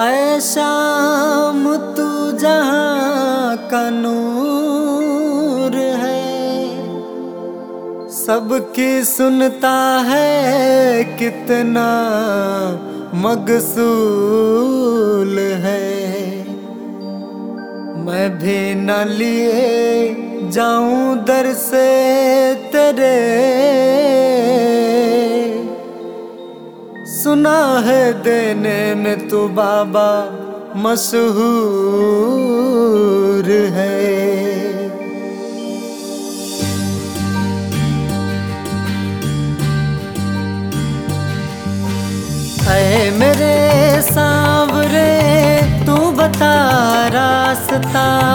ऐ शाम तू जहाँ का नूर है। सबकी सुनता है कितना मगसूल है। मैं भी न लिए जाऊँ दर से है देने में तू बाबा मशहूर है। ऐ मेरे सांवरे तू बता रास्ता।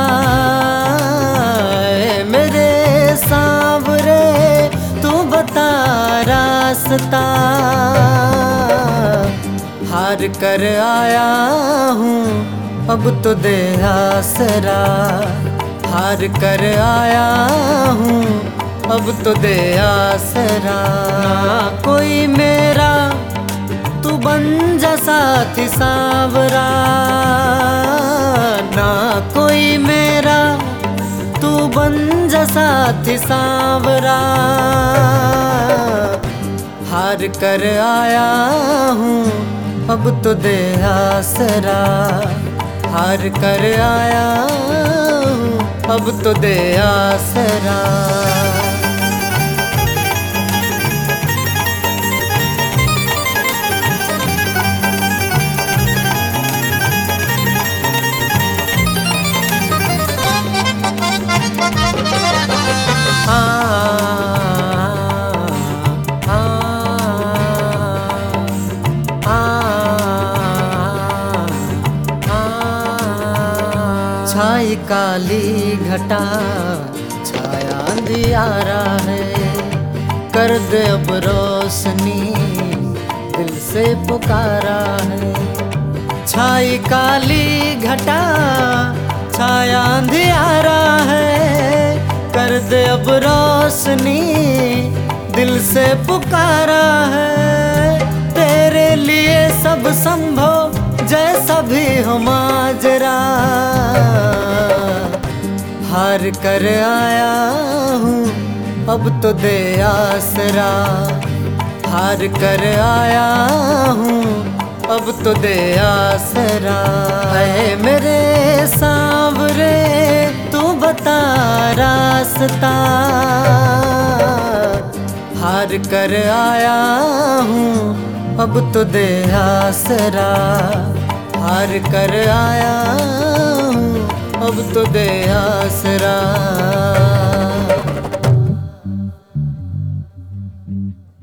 हार कर आया हूँ, अब तो दे आसरा हार कर आया हूँ, अब तो दे आसरा कोई मेरा, तू बन जा साथी सांवरा। ना कोई मेरा, तू बन जा साथी सांवरा। हार कर आया हूँ अब तो दे आसरा हार कर आया अब तो दे आसरा छाई काली घटा, छाया अंधियारा है। कर दे अब रोशनी, दिल से पुकारा है। छाई काली घटा, छाया अंधियारा है। कर दे अब रोशनी, दिल से पुकारा है। तेरे लिए सब संभव, जैसा भी हो माजरा। हार कर आया हूँ, अब तो दे आसरा। हार कर आया हूँ, अब तो दे आसरा। है मेरे सांवरे, तू बता रास्ता। हार कर आया हूँ, अब तो दे आसरा। हार कर आया हूँ, अब तो दे आसरा